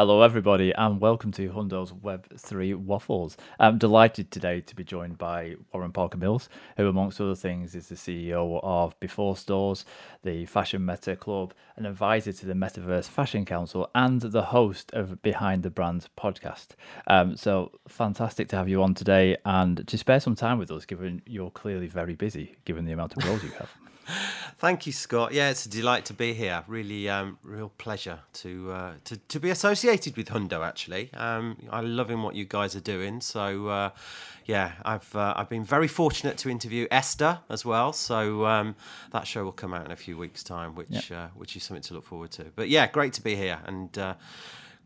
Hello, everybody, and welcome to Hundo's Web3 Waffles. I'm delighted today to be joined by Warren Parker Mills, who, amongst other things, is the CEO of Before Stores, the Fashion Meta Club, an advisor to the Metaverse Fashion Council, and the host of Behind the Brands podcast. Um, so, fantastic to have you on today and to spare some time with us, given you're clearly very busy, given the amount of roles you have. Thank you, Scott. Yeah, it's a delight to be here. Really, um, real pleasure to, uh, to to be associated with Hundo. Actually, um, I'm loving what you guys are doing. So, uh, yeah, I've uh, I've been very fortunate to interview Esther as well. So um, that show will come out in a few weeks' time, which uh, which is something to look forward to. But yeah, great to be here and uh,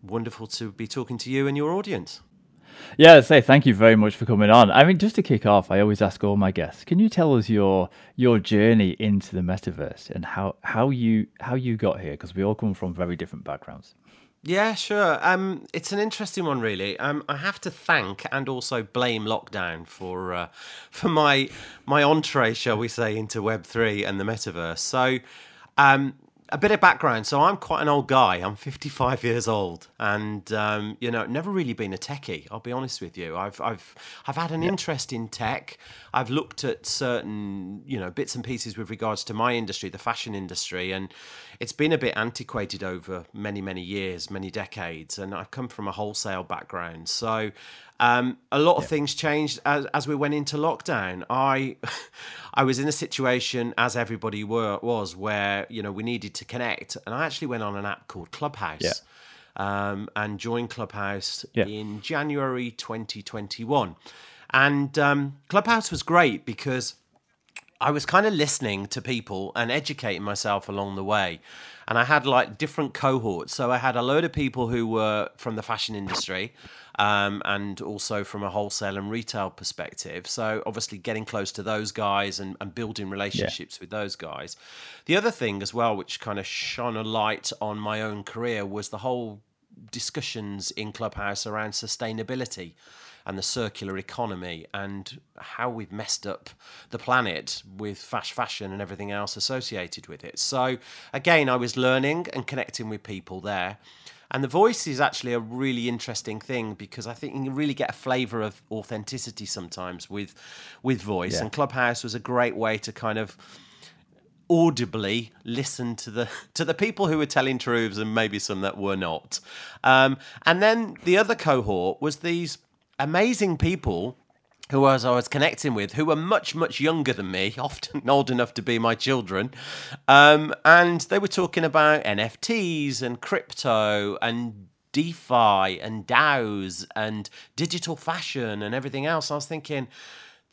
wonderful to be talking to you and your audience. Yeah, say thank you very much for coming on. I mean, just to kick off, I always ask all my guests, can you tell us your your journey into the metaverse and how how you how you got here? Because we all come from very different backgrounds. Yeah, sure. Um, it's an interesting one, really. Um, I have to thank and also blame lockdown for uh, for my my entree, shall we say, into Web three and the metaverse. So, um, a bit of background. So I'm quite an old guy. I'm 55 years old, and um, you know, never really been a techie. I'll be honest with you. I've I've I've had an yeah. interest in tech. I've looked at certain you know bits and pieces with regards to my industry, the fashion industry, and it's been a bit antiquated over many many years, many decades. And I've come from a wholesale background, so um, a lot of yeah. things changed as, as we went into lockdown. I I was in a situation, as everybody were, was, where you know we needed to connect, and I actually went on an app called Clubhouse. Yeah. Um, and joined Clubhouse yeah. in January 2021. And um, Clubhouse was great because I was kind of listening to people and educating myself along the way. And I had like different cohorts. So I had a load of people who were from the fashion industry um, and also from a wholesale and retail perspective. So obviously getting close to those guys and, and building relationships yeah. with those guys. The other thing as well, which kind of shone a light on my own career, was the whole discussions in Clubhouse around sustainability and the circular economy and how we've messed up the planet with fast fashion and everything else associated with it. So, again, I was learning and connecting with people there. And the voice is actually a really interesting thing because I think you can really get a flavour of authenticity sometimes with with voice. Yeah. And Clubhouse was a great way to kind of audibly listen to the to the people who were telling truths and maybe some that were not. Um, and then the other cohort was these amazing people who was I was connecting with, who were much much younger than me, often old enough to be my children, um, and they were talking about NFTs and crypto and DeFi and DAOs and digital fashion and everything else. I was thinking,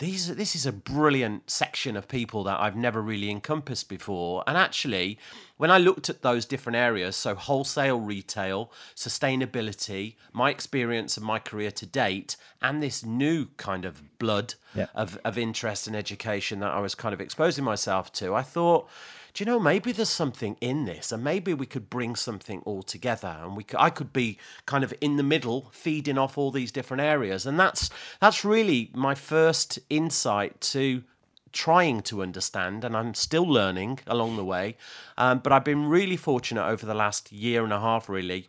these this is a brilliant section of people that I've never really encompassed before. And actually, when I looked at those different areas, so wholesale retail, sustainability, my experience and my career to date, and this new kind of blood yeah. of, of interest and education that I was kind of exposing myself to, I thought, do you know maybe there's something in this and maybe we could bring something all together and we could, I could be kind of in the middle feeding off all these different areas and that's that's really my first insight to trying to understand and I'm still learning along the way um, but I've been really fortunate over the last year and a half really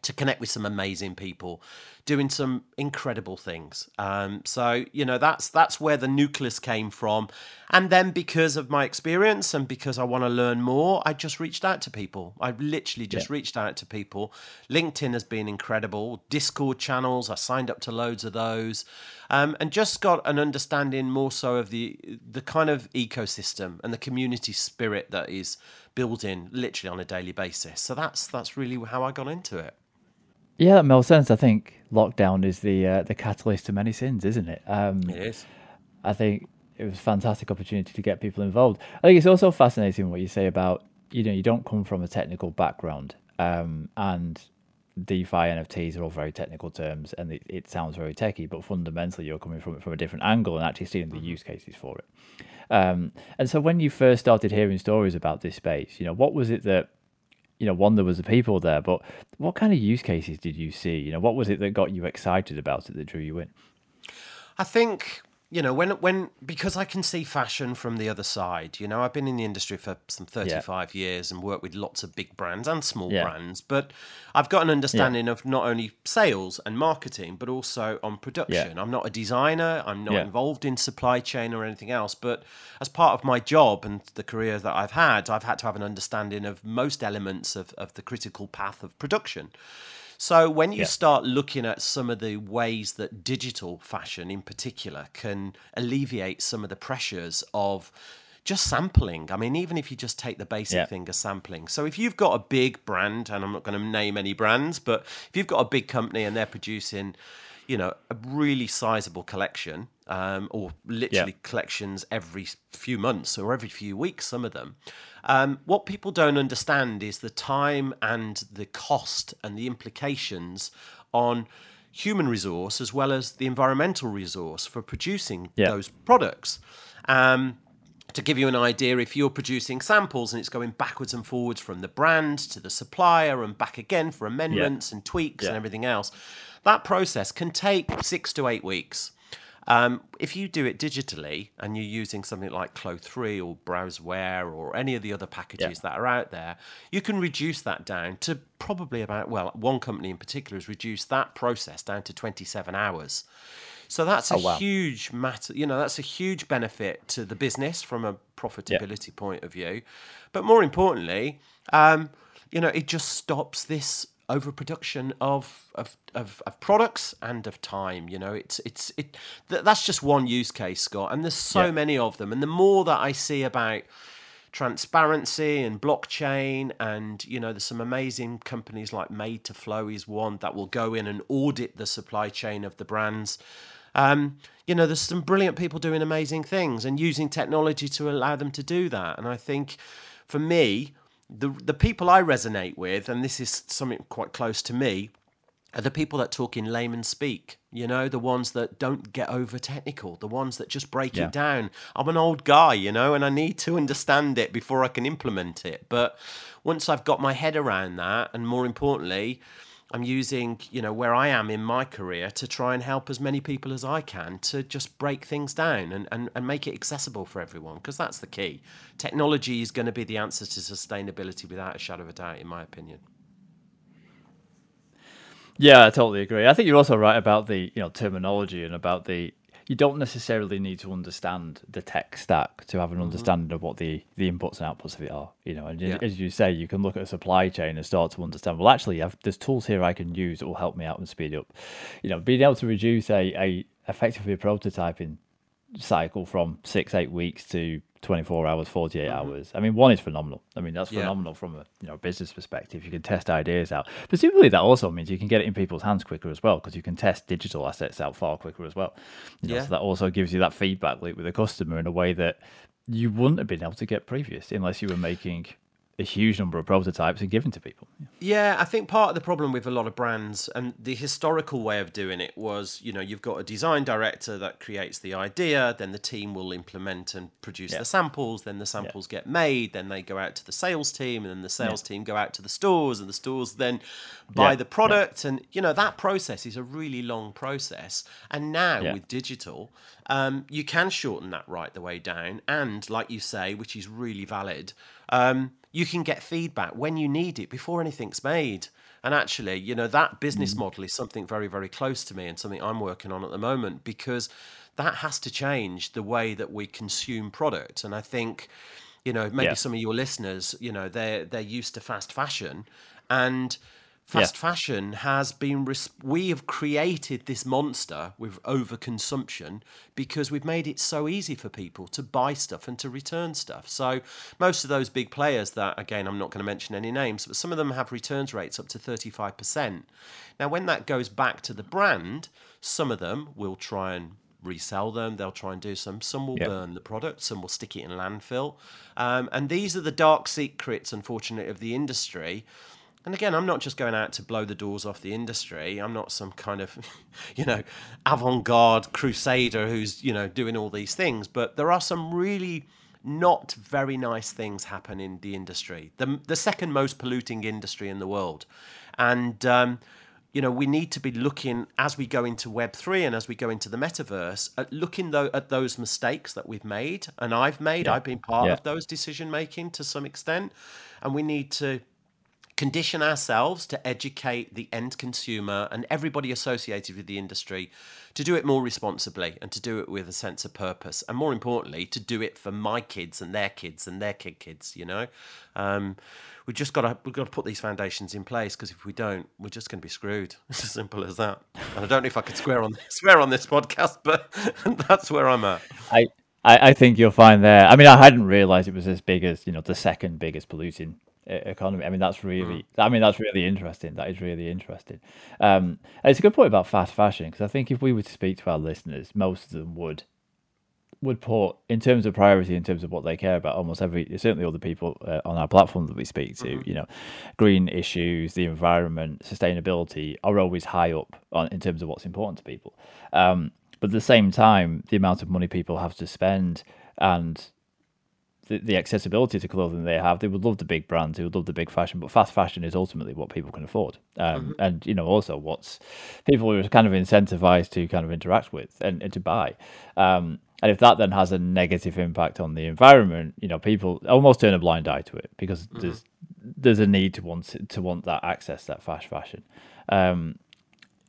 to connect with some amazing people doing some incredible things. Um, so you know that's that's where the nucleus came from, and then because of my experience and because I want to learn more, I just reached out to people. I literally just yeah. reached out to people. LinkedIn has been incredible. Discord channels, I signed up to loads of those, um, and just got an understanding more so of the the kind of ecosystem and the community spirit that is built in literally on a daily basis. So that's that's really how I got into it. Yeah, that makes sense. I think lockdown is the uh, the catalyst to many sins, isn't it? Um, it is. I think it was a fantastic opportunity to get people involved. I think it's also fascinating what you say about you know you don't come from a technical background, um, and DeFi NFTs are all very technical terms, and it, it, sounds very techy, but fundamentally you're coming from it from a different angle and actually seeing the mm-hmm. use cases for it. Um, and so when you first started hearing stories about this space, you know what was it that you know, one there was the people there, but what kind of use cases did you see? You know, what was it that got you excited about it that drew you in? I think you know, when when because I can see fashion from the other side. You know, I've been in the industry for some thirty-five yeah. years and worked with lots of big brands and small yeah. brands, but I've got an understanding yeah. of not only sales and marketing, but also on production. I'm not a designer. I'm not involved in supply chain or anything else. But as part of my job and the career that I've had, I've had to have an understanding of most elements of, of the critical path of production. So when you yeah. start looking at some of the ways that digital fashion in particular can alleviate some of the pressures of just sampling. I mean, even if you just take the basic yeah. thing of sampling. So if you've got a big brand, and I'm not going to name any brands, but if you've got a big company and they're producing, you know, a really sizable collection, um, or literally yeah. collections every few months or every few weeks, some of them. Um, what people don't understand is the time and the cost and the implications on human resource as well as the environmental resource for producing yeah. those products. Um, to give you an idea, if you're producing samples and it's going backwards and forwards from the brand to the supplier and back again for amendments yeah. and tweaks yeah. and everything else, that process can take six to eight weeks. Um, if you do it digitally and you're using something like Clo3 or Browzwear or any of the other packages yeah. that are out there, you can reduce that down to probably about, well, one company in particular has reduced that process down to 27 hours. So that's a oh, wow. huge matter, you know, that's a huge benefit to the business from a profitability yeah. point of view. But more importantly, um, you know, it just stops this overproduction of, of of of products and of time. You know, it's it's it. Th- that's just one use case, Scott, and there's so yeah. many of them. And the more that I see about transparency and blockchain and you know there's some amazing companies like Made2Flow is one that will go in and audit the supply chain of the brands um, you know there's some brilliant people doing amazing things and using technology to allow them to do that and i think for me the the people I resonate with, and this is something quite close to me, are the people that talk in layman speak. You know, the ones that don't get over technical, the ones that just break yeah. it down. I'm an old guy, you know, and I need to understand it before I can implement it. But once I've got my head around that, and more importantly, I'm using, you know, where I am in my career to try and help as many people as I can to just break things down and, and, and make it accessible for everyone, because that's the key. Technology is going to be the answer to sustainability without a shadow of a doubt, in my opinion. Yeah, I totally agree. I think you're also right about the you know terminology and about the you don't necessarily need to understand the tech stack to have an mm-hmm. understanding of what the, the inputs and outputs of it are. You know, and yeah. as you say, you can look at a supply chain and start to understand. Well, actually, I've, there's tools here I can use that will help me out and speed up. You know, being able to reduce a, a effectively a prototyping cycle from six eight weeks to 24 hours 48 mm-hmm. hours i mean one is phenomenal i mean that's phenomenal yeah. from a you know business perspective you can test ideas out presumably that also means you can get it in people's hands quicker as well because you can test digital assets out far quicker as well you know, yeah. so that also gives you that feedback loop with the customer in a way that you wouldn't have been able to get previous unless you were making a huge number of prototypes are given to people. Yeah, I think part of the problem with a lot of brands and the historical way of doing it was, you know, you've got a design director that creates the idea, then the team will implement and produce yeah. the samples, then the samples yeah. get made, then they go out to the sales team, and then the sales team go out to the stores, and the stores then buy the product, and you know that process is a really long process. And now with digital, um, you can shorten that right the way down, and like you say, which is really valid. Um, you can get feedback when you need it before anything's made. And actually, you know, that business mm. model is something very, very close to me and something I'm working on at the moment because that has to change the way that we consume product. And I think, you know, maybe yeah. some of your listeners, you know, they're they're used to fast fashion and Fast yeah. fashion has been, res- we have created this monster with overconsumption because we've made it so easy for people to buy stuff and to return stuff. So, most of those big players that, again, I'm not going to mention any names, but some of them have returns rates up to 35%. Now, when that goes back to the brand, some of them will try and resell them. They'll try and do some. Some will burn the product. Some will stick it in landfill. Um, and these are the dark secrets, unfortunately, of the industry and again, I'm not just going out to blow the doors off the industry. I'm not some kind of, you know, avant-garde crusader who's, you know, doing all these things. But there are some really not very nice things happen in the industry. The, the second most polluting industry in the world. And um, you know, we need to be looking as we go into Web three and as we go into the metaverse at looking though at those mistakes that we've made and I've made. Yeah. I've been part yeah. of those decision making to some extent, and we need to condition ourselves to educate the end consumer and everybody associated with the industry to do it more responsibly and to do it with a sense of purpose and more importantly to do it for my kids and their kids and their kid kids you know? Um, we've just got to we've got to put these foundations in place because if we don't we're just going to be screwed. It's as simple as that. And i don't know if i could swear on swear on this podcast but that's where i'm at. I I, I think you'll find there. I mean, I hadn't realised it was as big as you know the second biggest polluting economy. I mean, that's really, mm. I mean, that's really interesting. That is really interesting. Um, it's a good point about fast fashion because I think if we were to speak to our listeners, most of them would would put in terms of priority, in terms of what they care about, almost every certainly all the people uh, on our platform that we speak to, mm-hmm. you know, green issues, the environment, sustainability are always high up on in terms of what's important to people. Um, but at the same time, the amount of money people have to spend and the, the accessibility to clothing they have. They would love the big brands, they would love the big fashion, but fast fashion is ultimately what people can afford. Um, mm-hmm. And, you know, also what's people are kind of incentivized to kind of interact with and, and to buy. Um, and if that then has a negative impact on the environment, you know, people almost turn a blind eye to it because mm-hmm. there's there's a need to want to want that access, that fast fashion. Um,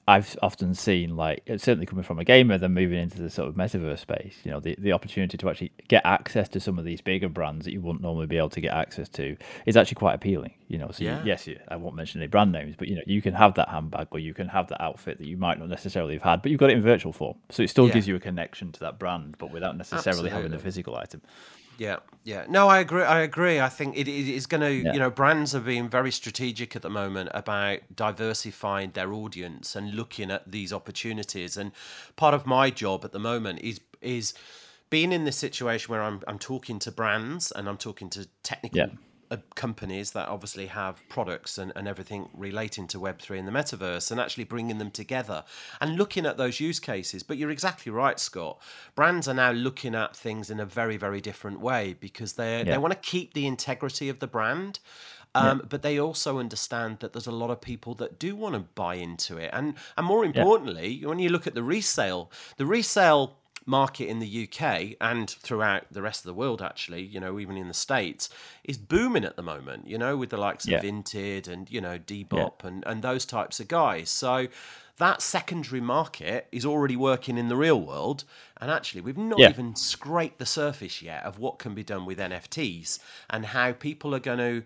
I've often seen like uh, certainly coming from a gamer, then moving into the sort of metaverse space. You know, the, the opportunity to actually get access to some of these bigger brands that you wouldn't normally be able to get access to is actually quite appealing. You know, so yeah. you, yes, you, I won't mention any brand names, but you know, you can have that handbag or you can have that outfit that you might not necessarily have had, but you've got it in virtual form, so it still yeah. gives you a connection to that brand, but without necessarily Absolutely. having the physical item. Yeah, yeah. No, I agree. I agree. I think it, it is going to, yeah. you know, brands are being very strategic at the moment about diversifying their audience and looking at these opportunities. And part of my job at the moment is is being in this situation where I'm I'm talking to brands and I'm talking to technical yeah. Uh, companies that obviously have products and, and everything relating to Web3 and the metaverse and actually bringing them together and looking at those use cases. But you're exactly right, Scott. Brands are now looking at things in a very, very different way because they yeah. they want to keep the integrity of the brand. Um, yeah. But they also understand that there's a lot of people that do want to buy into it, and and more importantly, yeah. when you look at the resale, the resale market in the UK and throughout the rest of the world, actually, you know, even in the States, is booming at the moment, you know, with the likes yeah. of Vinted and, you know, Depop yeah. and, and those types of guys. So that secondary market is already working in the real world. And actually, we've not yeah. even scraped the surface yet of what can be done with NFTs and how people are going to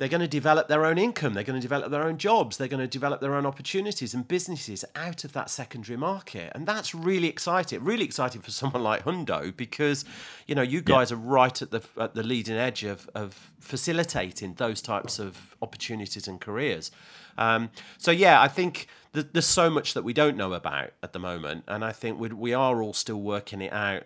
they're going to develop their own income. They're going to develop their own jobs. They're going to develop their own opportunities and businesses out of that secondary market. And that's really exciting. Really exciting for someone like Hundo because, you know, you guys yeah. are right at the at the leading edge of, of facilitating those types of opportunities and careers. Um, so yeah, I think th- there's so much that we don't know about at the moment, and I think we we are all still working it out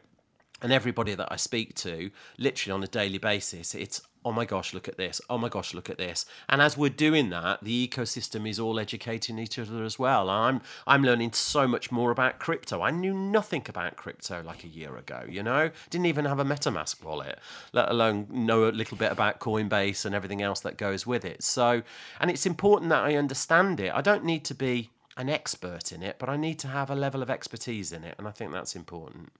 and everybody that I speak to, literally on a daily basis, it's oh my gosh, look at this. Oh my gosh, look at this. And as we're doing that, the ecosystem is all educating each other as well. I'm I'm learning so much more about crypto. I knew nothing about crypto like a year ago, you know? Didn't even have a MetaMask wallet, let alone know a little bit about Coinbase and everything else that goes with it. So, and it's important that I understand it. I don't need to be an expert in it, but I need to have a level of expertise in it, and I think that's important.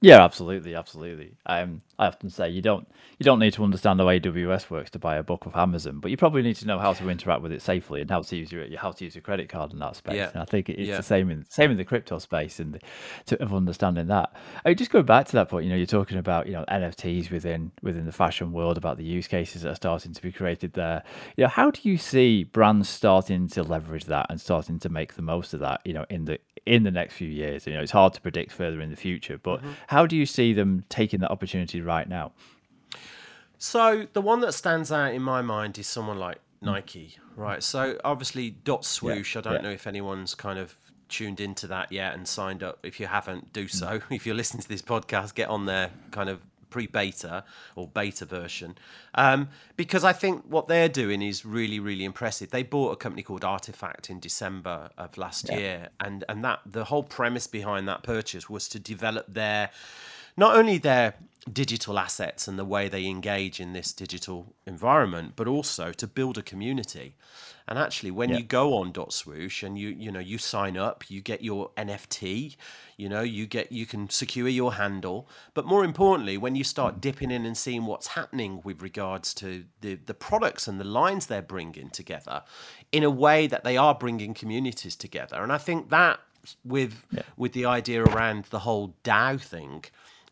Yeah, absolutely, absolutely. Um, I often say you don't you don't need to understand how AWS works to buy a book of Amazon, but you probably need to know how to interact with it safely and how to use your how to use your credit card in that space. Yeah. And I think it's yeah. the same in same in the crypto space and to, of understanding that. I mean, just going back to that point, you know, you're talking about you know NFTs within within the fashion world, about the use cases that are starting to be created there. You know, how do you see brands starting to leverage that and starting to make the most of that? You know, in the in the next few years. You know, it's hard to predict further in the future, but mm-hmm. how do you see them taking that opportunity right now? So the one that stands out in my mind is someone like mm. Nike, right? So obviously dot swoosh. Yeah, I don't yeah. know if anyone's kind of tuned into that yet and signed up. If you haven't, do mm. so. If you're listening to this podcast, get on there, kind of pre-beta or beta version um, because I think what they're doing is really really impressive. They bought a company called RTFKT in December of last yeah. year, and and that the whole premise behind that purchase was to develop their not only their digital assets and the way they engage in this digital environment, but also to build a community. And actually, when Yeah. you go on dot swoosh and you you know you sign up, you get your NFT. You know, you get you can secure your handle. But more importantly, when you start dipping in and seeing what's happening with regards to the the products and the lines they're bringing together, in a way that they are bringing communities together, and I think that with with the idea around the whole DAO thing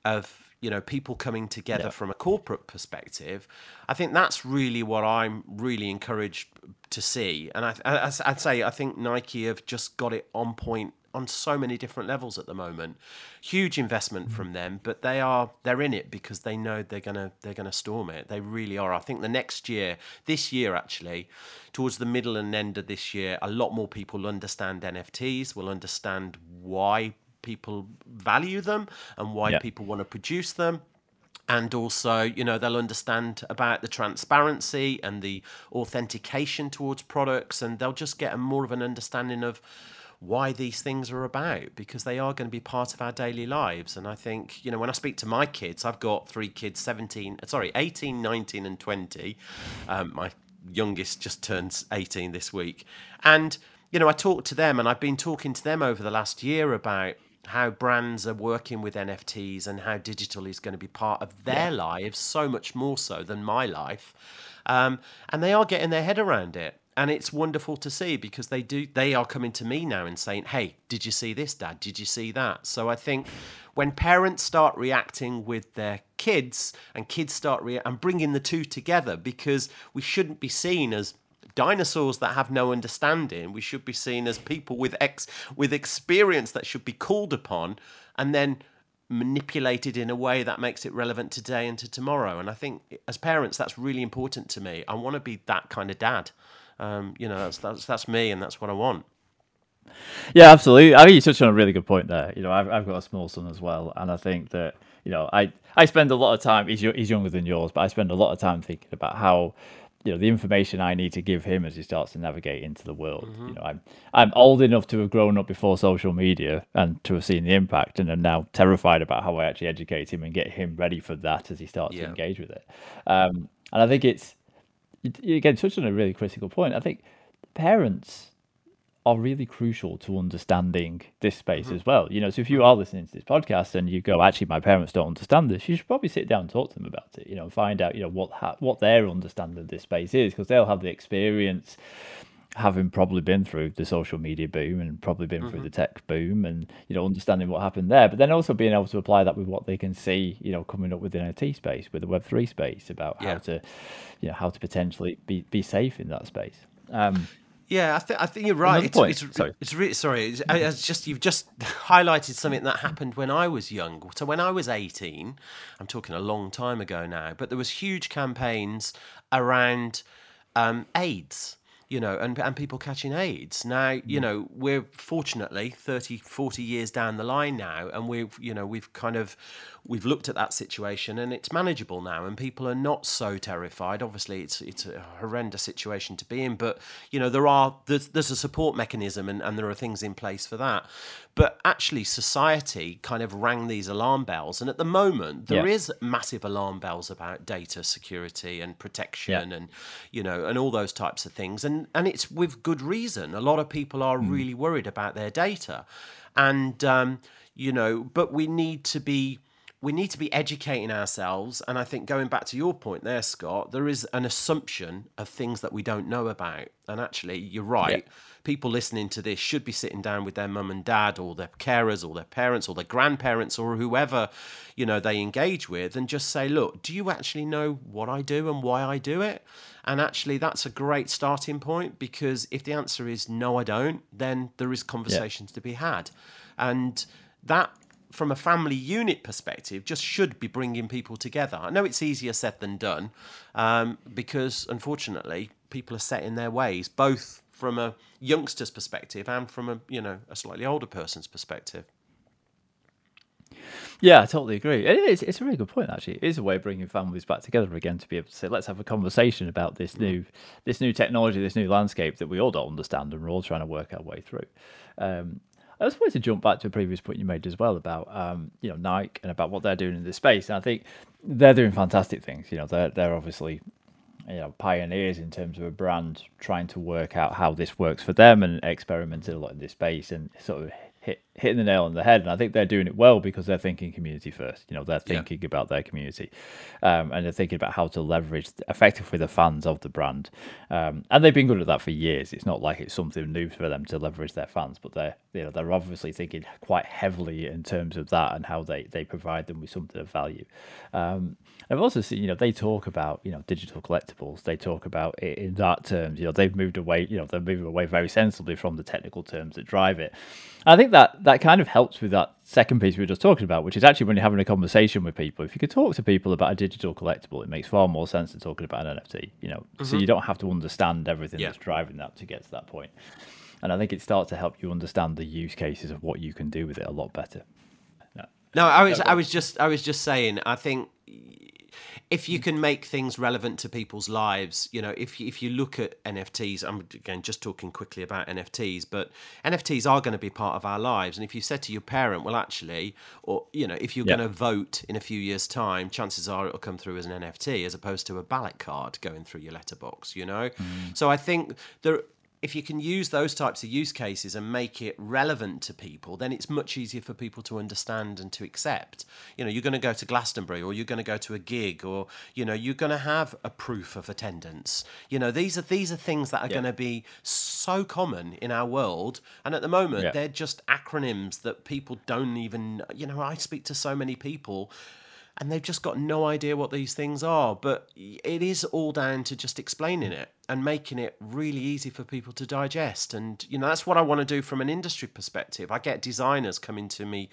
of you know people coming together Yeah. from a corporate perspective i think that's really what i'm really encouraged to see. And I, I, i'd say i think nike have just got it on point on so many different levels at the moment. Huge investment from mm. them but they are they're in it because they know they're gonna they're gonna storm it. They really are. I think the next year this year actually towards the middle and end of this year a lot more people will understand nfts will understand why people value them and why Yeah. people want to produce them. And also you know they'll understand about the transparency and the authentication towards products and they'll just get a more of an understanding of why these things are about because they are going to be part of our daily lives. And i think you know when i speak to my kids i've got three kids 17 sorry 18 19 and 20 um, my youngest just turns 18 this week. And you know i talk to them and i've been talking to them over the last year about how brands are working with NFTs and how digital is going to be part of their lives so much more so than my life. Um, and they are getting their head around it. And it's wonderful to see because they do they are coming to me now and saying, Hey, did you see this, Dad? Did you see that? So I think when parents start reacting with their kids and kids start rea- and bringing the two together because we shouldn't be seen as dinosaurs that have no understanding. We should be seen as people with ex with experience that should be called upon, and then manipulated in a way that makes it relevant today and to tomorrow. And I think as parents, that's really important to me. I want to be that kind of dad. Um, you know, that's that's that's me, and that's what I want. Yeah, absolutely. I think you touched on a really good point there. You know, I've, I've got a small son as well, and I think that you know, I I spend a lot of time. He's he's younger than yours, but I spend a lot of time thinking about how you know the information I need to give him as he starts to navigate into the world. You know, I'm I'm old enough to have grown up before social media and to have seen the impact, and I'm now terrified about how I actually educate him and get him ready for that as he starts to engage with it. Um, and I think it's again touched on a really critical point. I think parents are really crucial to understanding this space mm-hmm. as well. You know, so if you mm-hmm. are listening to this podcast and you go, actually, my parents don't understand this, you should probably sit down and talk to them about it. You know, find out, you know, what ha- what their understanding of this space is, because they'll have the experience, having probably been through the social media boom and probably been through mm-hmm. the tech boom, and you know, understanding what happened there. But then also being able to apply that with what they can see, you know, coming up with the NFT space, with the Web three space, about Yeah. how to, you know, how to potentially be be safe in that space. Um, Yeah, I think I think you're right. It's, point, it's, sorry. it's really sorry. It's, it's just you've just highlighted something that happened when I was young. So when I was 18, I'm talking a long time ago now, but there was huge campaigns around um, AIDS. You know, and, and people catching AIDS. Now, you mm. know, we're fortunately 30, 40 years down the line now, and we've, you know, we've kind of, we've looked at that situation and it's manageable now, and people are not so terrified. Obviously, it's it's a horrendous situation to be in, but you know, there are there's, there's a support mechanism and, and there are things in place for that. But actually, society kind of rang these alarm bells, and at the moment, there Yeah. is massive alarm bells about data security and protection, and you know, and all those types of things, and and it's with good reason. A lot of people are really worried about their data, and um, you know, but we need to be we need to be educating ourselves. And I think going back to your point there, Scott, there is an assumption of things that we don't know about. And actually, you're right. People listening to this should be sitting down with their mum and dad, or their carers, or their parents, or their grandparents, or whoever you know they engage with, and just say, "Look, do you actually know what I do and why I do it?" And actually, that's a great starting point because if the answer is no, I don't, then there is conversations to be had, and that from a family unit perspective, just should be bringing people together. I know it's easier said than done um, because, unfortunately, people are set in their ways, both from a youngster's perspective and from a you know a slightly older person's perspective. Yeah, I totally agree. It is, it's a really good point, actually. It is a way of bringing families back together again to be able to say, let's have a conversation about this new, this new technology, this new landscape that we all don't understand and we're all trying to work our way through. Um, I just wanted to jump back to a previous point you made as well about, um, you know, Nike and about what they're doing in this space. And I think they're doing fantastic things. You know, they're they're obviously you know pioneers in terms of a brand trying to work out how this works for them and experimented a lot in this space and sort of hit hitting the nail on the head. And I think they're doing it well because they're thinking community first. You know, they're thinking yeah. about their community, um, and they're thinking about how to leverage effectively the fans of the brand. Um, and they've been good at that for years. It's not like it's something new for them to leverage their fans, but they're you know they're obviously thinking quite heavily in terms of that and how they they provide them with something of value. Um, I've also seen, you know, they talk about, you know, digital collectibles. They talk about it in that terms. You know, they've moved away, you know, they're moving away very sensibly from the technical terms that drive it. I think that that kind of helps with that second piece we were just talking about, which is actually when you're having a conversation with people. If you could talk to people about a digital collectible, it makes far more sense than talking about an NFT. You know, mm-hmm. so you don't have to understand everything yeah. that's driving that to get to that point. And I think it starts to help you understand the use cases of what you can do with it a lot better. No, no I was I was just I was just saying. I think if you can make things relevant to people's lives, you know, if you, if you look at NFTs, I'm again just talking quickly about NFTs, but NFTs are going to be part of our lives. And if you said to your parent, well, actually, or you know, if you're yeah. going to vote in a few years' time, chances are it'll come through as an NFT as opposed to a ballot card going through your letterbox. You know, mm. so I think there if you can use those types of use cases and make it relevant to people, then it's much easier for people to understand and to accept. You know, you're going to go to Glastonbury or you're going to go to a gig or, you know, you're going to have a proof of attendance. You know, these are these are things that are yeah. going to be so common in our world. And at the moment, yeah. they're just acronyms that people don't even, you know, I speak to so many people and they've just got no idea what these things are. But it is all down to just explaining it and making it really easy for people to digest. And, you know, that's what I want to do from an industry perspective. I get designers coming to me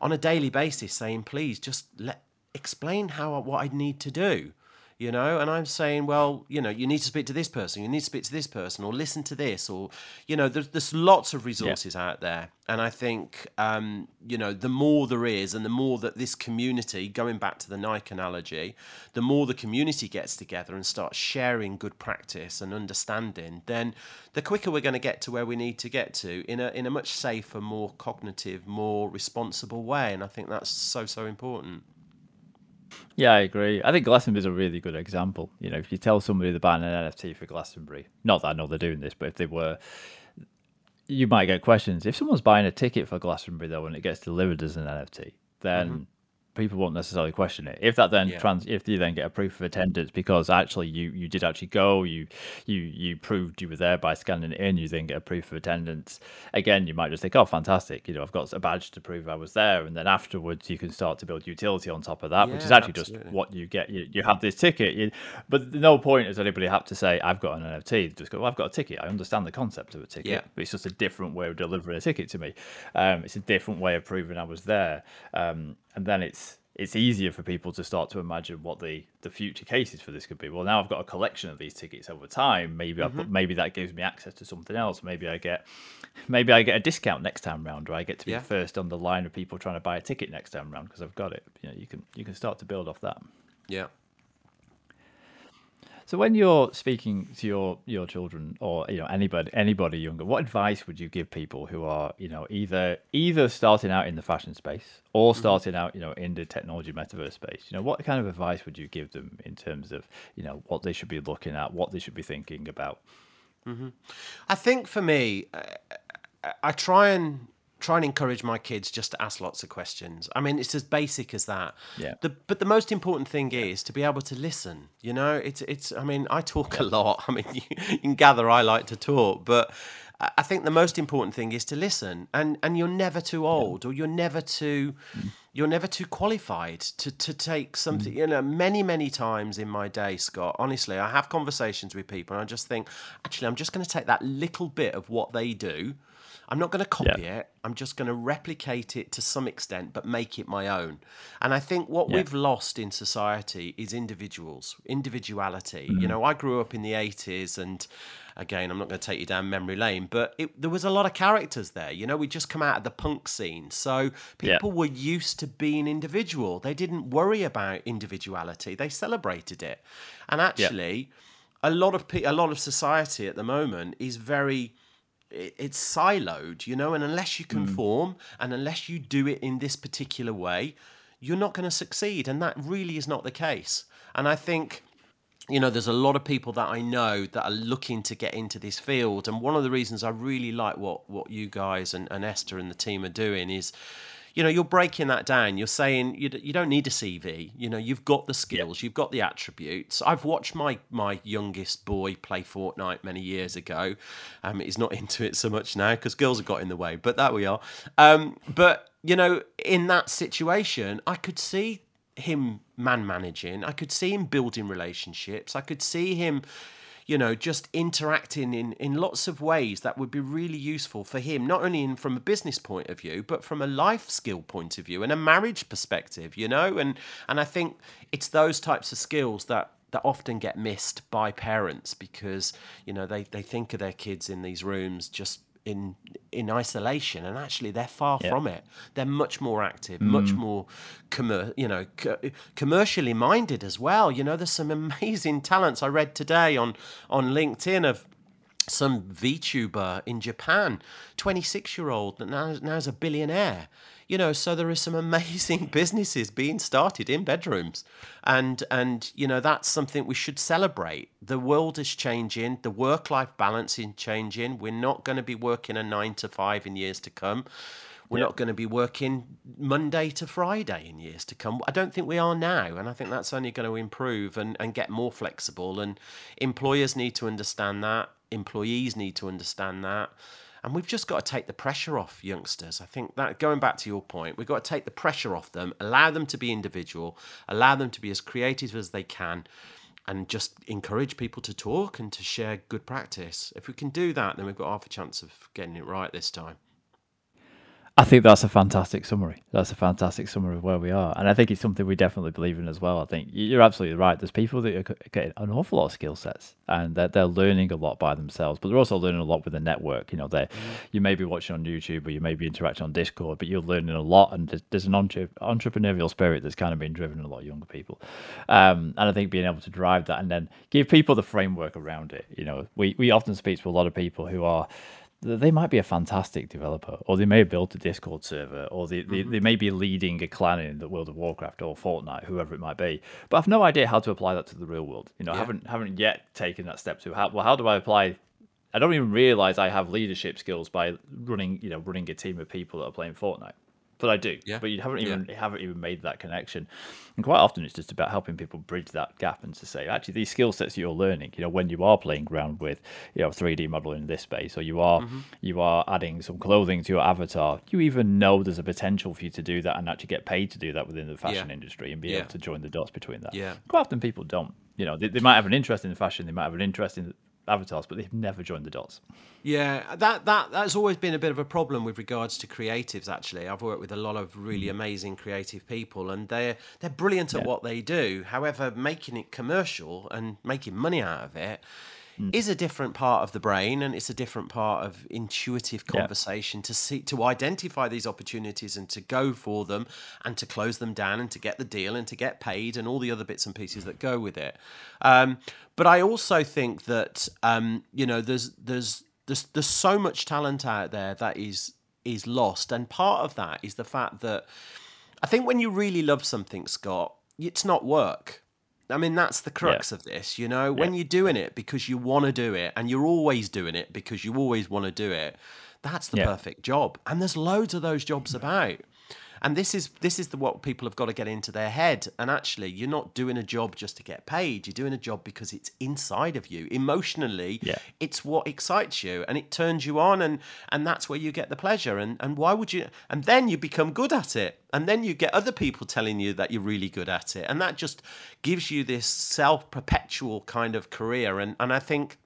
on a daily basis saying, please just let explain how what I need to do you know and i'm saying well you know you need to speak to this person you need to speak to this person or listen to this or you know there's, there's lots of resources yeah. out there. And i think um, you know the more there is and the more that this community going back to the nike analogy the more the community gets together and starts sharing good practice and understanding then the quicker we're going to get to where we need to get to in a in a much safer more cognitive more responsible way. And i think that's so so important yeah, I agree. I think Glastonbury is a really good example. You know, if you tell somebody they're buying an NFT for Glastonbury, not that I know they're doing this, but if they were, you might get questions. If someone's buying a ticket for Glastonbury though, and it gets delivered as an NFT, then mm-hmm people won't necessarily question it. If that then yeah. trans, if you then get a proof of attendance because actually you you did actually go, you you you proved you were there by scanning it in, you then get a proof of attendance. Again, you might just think, oh, fantastic, you know, I've got a badge to prove I was there, and then afterwards you can start to build utility on top of that, yeah, which is actually absolutely. just what you get. You, you have this ticket, you, but no point is anybody have to say I've got an NFT. Just go, well, I've got a ticket. I understand the concept of a ticket, yeah. but it's just a different way of delivering a ticket to me. Um, it's a different way of proving I was there. Um, and then it's it's easier for people to start to imagine what the the future cases for this could be. Well, now I've got a collection of these tickets over time. Maybe mm-hmm. I put, maybe that gives me access to something else. Maybe I get maybe I get a discount next time round, or I get to be yeah. first on the line of people trying to buy a ticket next time round because I've got it. You know, you can you can start to build off that. Yeah. So when you're speaking to your your children or you know anybody anybody younger, what advice would you give people who are you know either either starting out in the fashion space or mm-hmm. starting out you know in the technology metaverse space? You know what kind of advice would you give them in terms of you know what they should be looking at, what they should be thinking about? Mm-hmm. I think for me, I try and try and encourage my kids just to ask lots of questions. I mean, it's as basic as that. Yeah. The, but the most important thing is to be able to listen. You know, it's it's. I mean, I talk a lot. I mean, you, you can gather I like to talk, but I think the most important thing is to listen, and and you're never too old, or you're never too. Mm. You're never too qualified to, to take something. Mm. You know, many, many times in my day, Scott, honestly, I have conversations with people and I just think, actually, I'm just going to take that little bit of what they do I'm not going to copy yeah. it. I'm just going to replicate it to some extent, but make it my own. And I think what yeah. we've lost in society is individuals, individuality. Mm-hmm. You know, I grew up in the 80s, and again, I'm not going to take you down memory lane, but it, there was a lot of characters there. You know, we just come out of the punk scene. So people yeah. were used to being individual. They didn't worry about individuality, they celebrated it. And actually, a lot of pe- a lot of society at the moment is very it's siloed, you know, and unless you hmm. conform mm. and unless you do it in this particular way, you're not going to succeed. And that really is not the case. And I think you know, there's a lot of people that I know that are looking to get into this field. And one of the reasons I really like what, what you guys and, and Esther and the team are doing is, you know, you're breaking that down. You're saying you, you don't need a CV. You know, you've got the skills, you've got the attributes. I've watched my my youngest boy play Fortnite many years ago. Um, he's not into it so much now because girls have got in the way. But that we are. Um, but you know, in that situation, I could see him man managing. I could see him building relationships. I could see him, you know, just interacting in, in lots of ways that would be really useful for him, not only in, from a business point of view, but from a life skill point of view and a marriage perspective, you know? And and I think it's those types of skills that that often get missed by parents because, you know, they, they think of their kids in these rooms just in in isolation and actually they're far yeah. from it they're much more active mm. much more commer- you know co- commercially minded as well you know there's some amazing talents i read today on on linkedin of some VTuber in Japan, 26 year old that now, now is a billionaire. You know, so there are some amazing businesses being started in bedrooms. And and you know, that's something we should celebrate. The world is changing, the work life balance is changing. We're not going to be working a nine to five in years to come. We're yep. not going to be working Monday to Friday in years to come. I don't think we are now. And I think that's only going to improve and, and get more flexible. And employers need to understand that employees need to understand that. And we've just got to take the pressure off youngsters. I think that going back to your point, we've got to take the pressure off them, allow them to be individual, allow them to be as creative as they can, and just encourage people to talk and to share good practice. If we can do that, then we've got half a chance of getting it right this time. I think that's a fantastic summary. That's a fantastic summary of where we are, and I think it's something we definitely believe in as well. I think you're absolutely right. There's people that are getting an awful lot of skill sets, and they're, they're learning a lot by themselves, but they're also learning a lot with the network. You know, they mm-hmm. you may be watching on YouTube or you may be interacting on Discord, but you're learning a lot, and there's, there's an entre- entrepreneurial spirit that's kind of been driven in a lot of younger people. Um, and I think being able to drive that and then give people the framework around it. You know, we we often speak to a lot of people who are they might be a fantastic developer, or they may have built a Discord server, or they, mm-hmm. they, they, may be leading a clan in the World of Warcraft or Fortnite, whoever it might be. But I've no idea how to apply that to the real world. You know, yeah. I haven't haven't yet taken that step to how well how do I apply I don't even realize I have leadership skills by running, you know, running a team of people that are playing Fortnite but I do. Yeah. But you haven't even yeah. haven't even made that connection. And quite often it's just about helping people bridge that gap and to say, actually, these skill sets you're learning, you know, when you are playing around with, you know, 3D modeling in this space, or you are mm-hmm. you are adding some clothing to your avatar, you even know there's a potential for you to do that and actually get paid to do that within the fashion yeah. industry and be able to join the dots between that. Yeah. Quite often people don't. You know, they, they might have an interest in fashion, they might have an interest in avatars, but they've never joined the dots. Yeah, that that that's always been a bit of a problem with regards to creatives. Actually, I've worked with a lot of really mm. amazing creative people, and they're they're brilliant at yeah. what they do. However, making it commercial and making money out of it mm. is a different part of the brain and it's a different part of intuitive conversation yeah. to see to identify these opportunities and to go for them and to close them down and to get the deal and to get paid and all the other bits and pieces that go with it um, but i also think that um, you know there's there's there's there's so much talent out there that is is lost and part of that is the fact that i think when you really love something scott it's not work I mean, that's the crux yeah. of this, you know. When you're doing it because you want to do it, and you're always doing it because you always want to do it, that's the yeah. perfect job. And there's loads of those jobs about and this is this is the what people have got to get into their head. And actually you're not doing a job just to get paid. You're doing a job because it's inside of you. Emotionally yeah. it's what excites you and it turns you on and and that's where you get the pleasure. And and why would you and then you become good at it. And then you get other people telling you that you're really good at it. And that just gives you this self perpetual kind of career. And and I think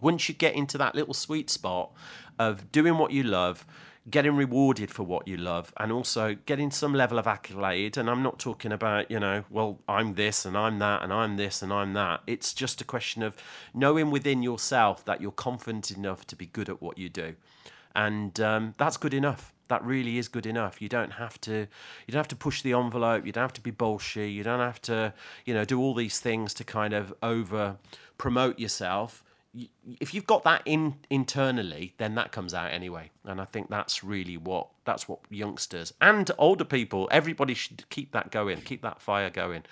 once you get into that little sweet spot of doing what you love getting rewarded for what you love and also getting some level of accolade. And I'm not talking about, you know, well, I'm this and I'm that and I'm this and I'm that. It's just a question of knowing within yourself that you're confident enough to be good at what you do. And um, that's good enough. That really is good enough. You don't have to. You don't have to push the envelope. You don't have to be bullshit. You don't have to, you know, do all these things to kind of over promote yourself if you've got that in internally, then that comes out anyway. And I think that's really what that's what youngsters and older people, everybody should keep that going, keep that fire going.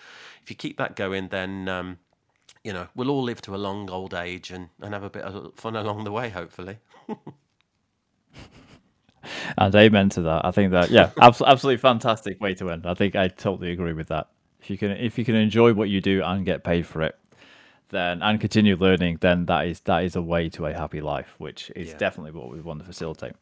If you keep that going, then um, you know, we'll all live to a long old age and, and have a bit of fun along the way, hopefully. and amen to that. I think that yeah, absolutely, fantastic way to end. I think I totally agree with that. If you can if you can enjoy what you do and get paid for it, then and continue learning, then that is that is a way to a happy life, which is yeah. definitely what we want to facilitate.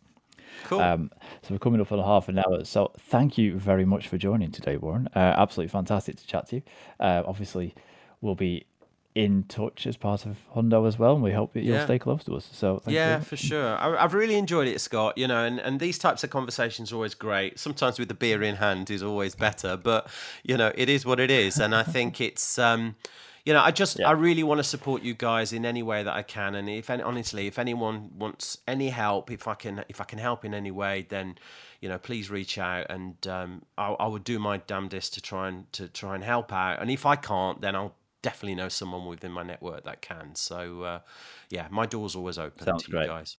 Cool. Um, so we're coming up on a half an hour. So thank you very much for joining today, Warren. Uh, absolutely fantastic to chat to you. Uh, obviously, we'll be in touch as part of Hundo as well, and we hope that you'll yeah. stay close to us. So yeah, for sure. I, have really enjoyed it, Scott. You know, and, and these types of conversations are always great. Sometimes with the beer in hand is always better, but you know, it is what it is, and I think it's. Um, you know, I just yeah. I really want to support you guys in any way that I can, and if any, honestly, if anyone wants any help, if I can if I can help in any way, then you know, please reach out, and um, I, I would do my damnedest to try and to try and help out. And if I can't, then I'll definitely know someone within my network that can. So, uh, yeah, my door's always open Sounds to great. you guys.